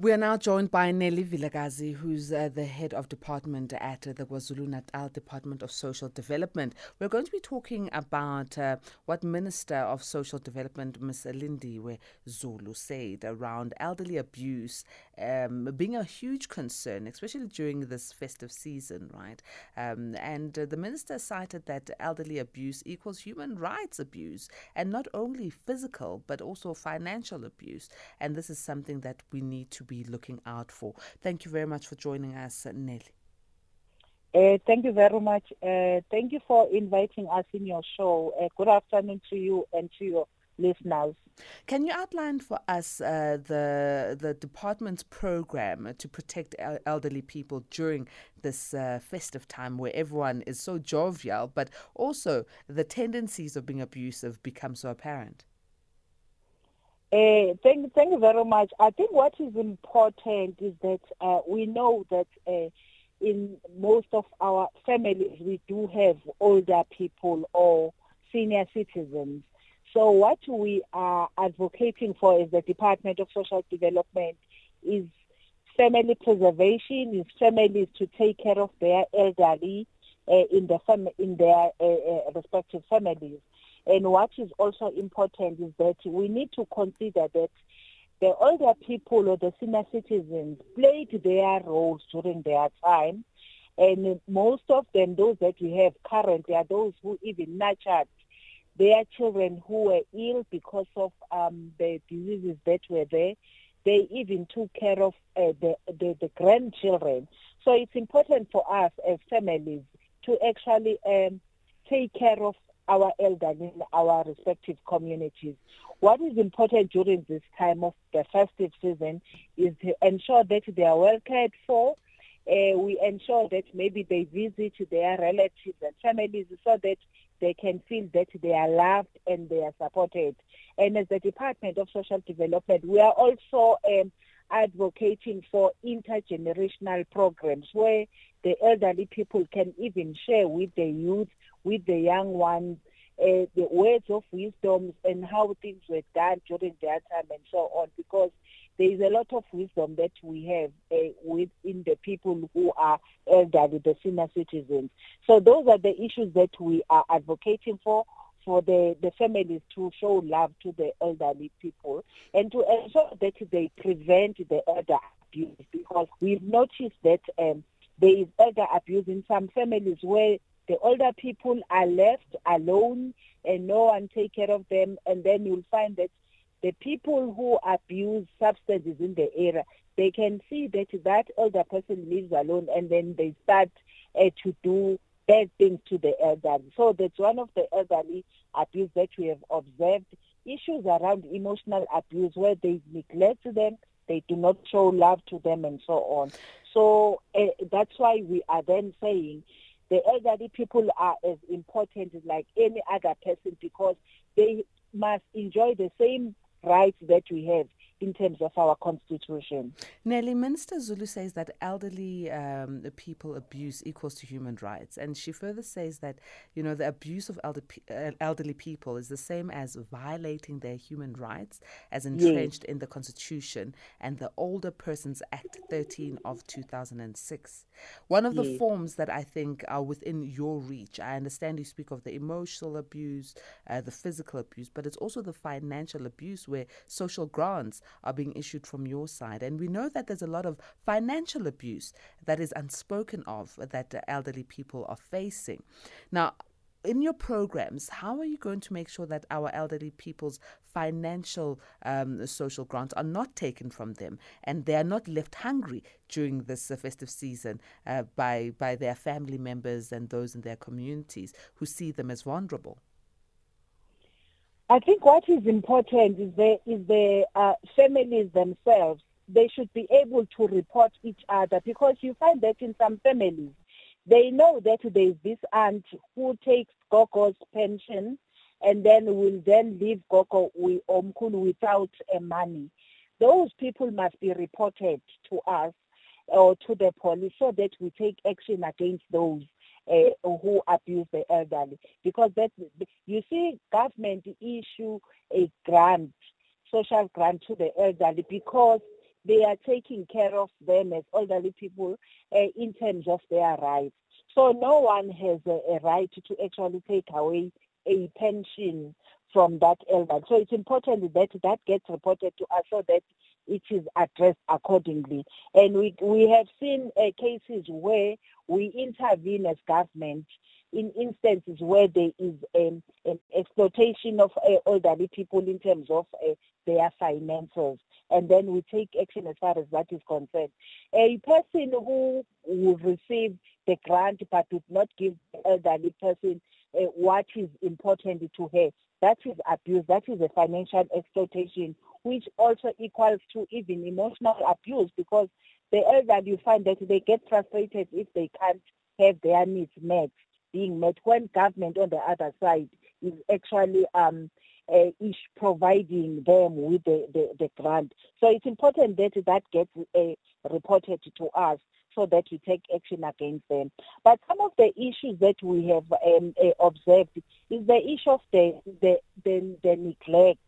We are now joined by Nelly Vilakazi, who's uh, the head of department at uh, the KwaZulu Natal Department of Social Development. We're going to be talking about uh, what Minister of Social Development, Ms. Lindiwe Zulu, said around elderly abuse um, being a huge concern, especially during this festive season, right? Um, and the minister cited that elderly abuse equals human rights abuse, and not only physical but also financial abuse. And this is something that we need to be looking out for. Thank you very much for joining us, Nelly. Uh, thank you very much. Uh, thank you for inviting us in your show. Uh, good afternoon to you and to your listeners. Can you outline for us uh, the the department's program to protect elderly people during this uh, festive time, where everyone is so jovial, but also the tendencies of being abusive become so apparent? Uh, thank, thank you very much. I think what is important is that uh, we know that uh, in most of our families we do have older people or senior citizens. So what we are advocating for is the Department of Social Development is family preservation, is families to take care of their elderly in, the fam- in their uh, uh, respective families. And what is also important is that we need to consider that the older people or the senior citizens played their roles during their time. And most of them, those that we have currently, are those who even nurtured their children who were ill because of um, the diseases that were there. They even took care of uh, the, the, the grandchildren. So it's important for us as families to actually um, take care of our elders in our respective communities. What is important during this time of the festive season is to ensure that they are well cared for. Uh, we ensure that maybe they visit their relatives and families so that they can feel that they are loved and they are supported. And as the Department of Social Development, we are also um, advocating for intergenerational programs where the elderly people can even share with the youth with the young ones, uh, the words of wisdom and how things were done during their time and so on, because there is a lot of wisdom that we have uh, within the people who are elderly, the senior citizens. So those are the issues that we are advocating for for the, the families to show love to the elderly people and to ensure that they prevent the elder abuse because we've noticed that um, there is elder abuse in some families where the older people are left alone and no one take care of them. And then you'll find that the people who abuse substances in the area, they can see that that older person lives alone and then they start uh, to do bad things to the elderly. So that's one of the elderly abuse that we have observed. Issues around emotional abuse where they neglect them, they do not show love to them and so on. So uh, that's why we are then saying the elderly people are as important as like any other person because they must enjoy the same rights that we have in terms of our constitution. Nelly, Minister Zulu says that elderly um, people abuse equals to human rights. And she further says that, you know, the abuse of elder, uh, elderly people is the same as violating their human rights as entrenched yes. in the Constitution and the Older Persons Act 13 of 2006. One of the forms that I think are within your reach, I understand you speak of the emotional abuse, uh, the physical abuse, but it's also the financial abuse where social grants are being issued from your side. And we know that there's a lot of financial abuse that is unspoken of that elderly people are facing. Now, in your programs, how are you going to make sure that our elderly people's financial um, social grants are not taken from them and they are not left hungry during this uh, festive season uh, by, by their family members and those in their communities who see them as vulnerable? I think what is important is the is the uh, families themselves. They should be able to report each other because you find that in some families, they know that there is this aunt who takes Gogo's pension and then will then leave Gogo with Omkulu without money. Those people must be reported to us or to the police so that we take action against those uh, who abuse the elderly. Because that you see, government issue a grant, social grant to the elderly because they are taking care of them as elderly people uh, in terms of their rights. So no one has a, a right to actually take away a pension from that elder. So it's important that that gets reported to us so that it is addressed accordingly. And we we have seen uh, cases where we intervene as government in instances where there is um, an exploitation of uh, elderly people in terms of uh, their finances. And then we take action as far as that is concerned. A person who will receive the grant but would not give the elderly person uh, what is important to her, that is abuse, that is a financial exploitation, which also equals to even emotional abuse because the elderly you find that they get frustrated if they can't have their needs met being met when government on the other side is actually um, uh, is providing them with the, the, the, grant. So it's important that that gets uh, reported to us so that we take action against them. But some of the issues that we have um, uh, observed is the issue of the, the, the, the neglect,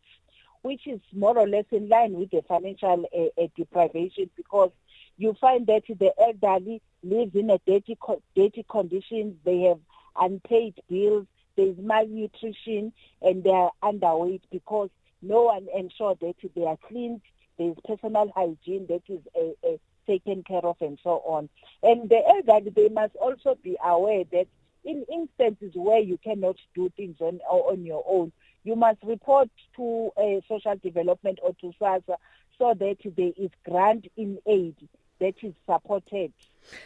which is more or less in line with the financial uh, uh, deprivation because you find that the elderly lives in a dirty, dirty conditions. They have unpaid bills, there's malnutrition, and they are underweight because no one ensures that they are cleaned, there's personal hygiene that is a, a taken care of, and so on. And the elderly, they must also be aware that in instances where you cannot do things on, on your own, you must report to a social development or to SASSA so that there is grant in aid that is supported.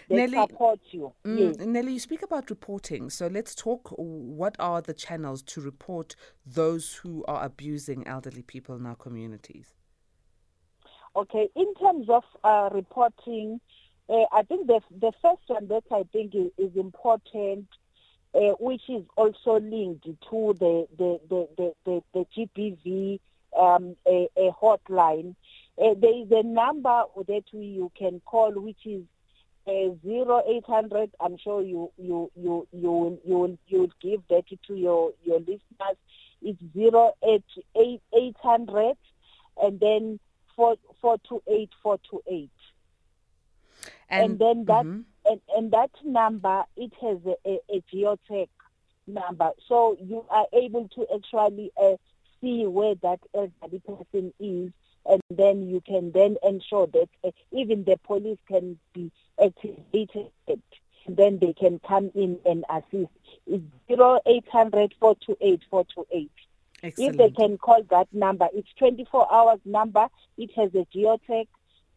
That Nelly, support you. Mm, yes. Nelly, you speak about reporting. So let's talk. What are the channels to report those who are abusing elderly people in our communities? Okay, in terms of uh, reporting, uh, I think the the first one that I think is, is important, uh, which is also linked to the the the the, the, the GBV um, a, a hotline, uh, there is a number that we, you can call, which is uh, zero eight hundred. I'm sure you you you you will you will you will give that to your your listeners. It's zero eight eight eight hundred, and then four four two eight four two eight. And, and then that mm-hmm. and, and that number it has a, a, a geotech number, so you are able to actually uh, see where that elderly person is and then you can then ensure that uh, even the police can be activated then they can come in and assist it's 0800 428 428 if they can call that number it's 24 hours number it has a geotech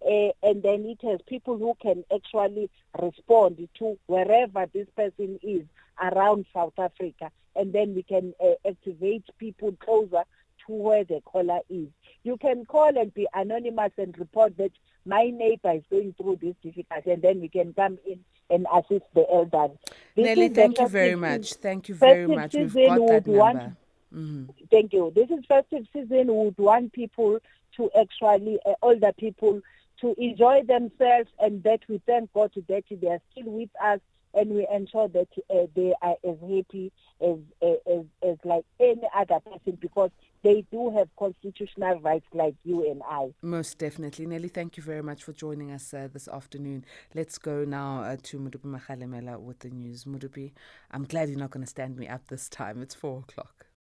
uh, and then it has people who can actually respond to wherever this person is around South Africa and then we can uh, activate people closer to where the caller is. You can call and be anonymous and report that my neighbor is going through this difficulty, and then we can come in and assist the elderly. Nelly, thank you very much. Thank you very much. We've got that number. Mm-hmm. Thank you. This is festive season. We would want people to actually, uh, older people, to enjoy themselves, and that we thank God that they are still with us and we ensure that uh, they are as happy as, uh, as, as like any other person because they do have constitutional rights like you and I. Most definitely. Nelly, thank you very much for joining us uh, this afternoon. Let's go now uh, to Mudupi Makhalemela with the news. Mudupi, I'm glad you're not going to stand me up this time. It's four o'clock.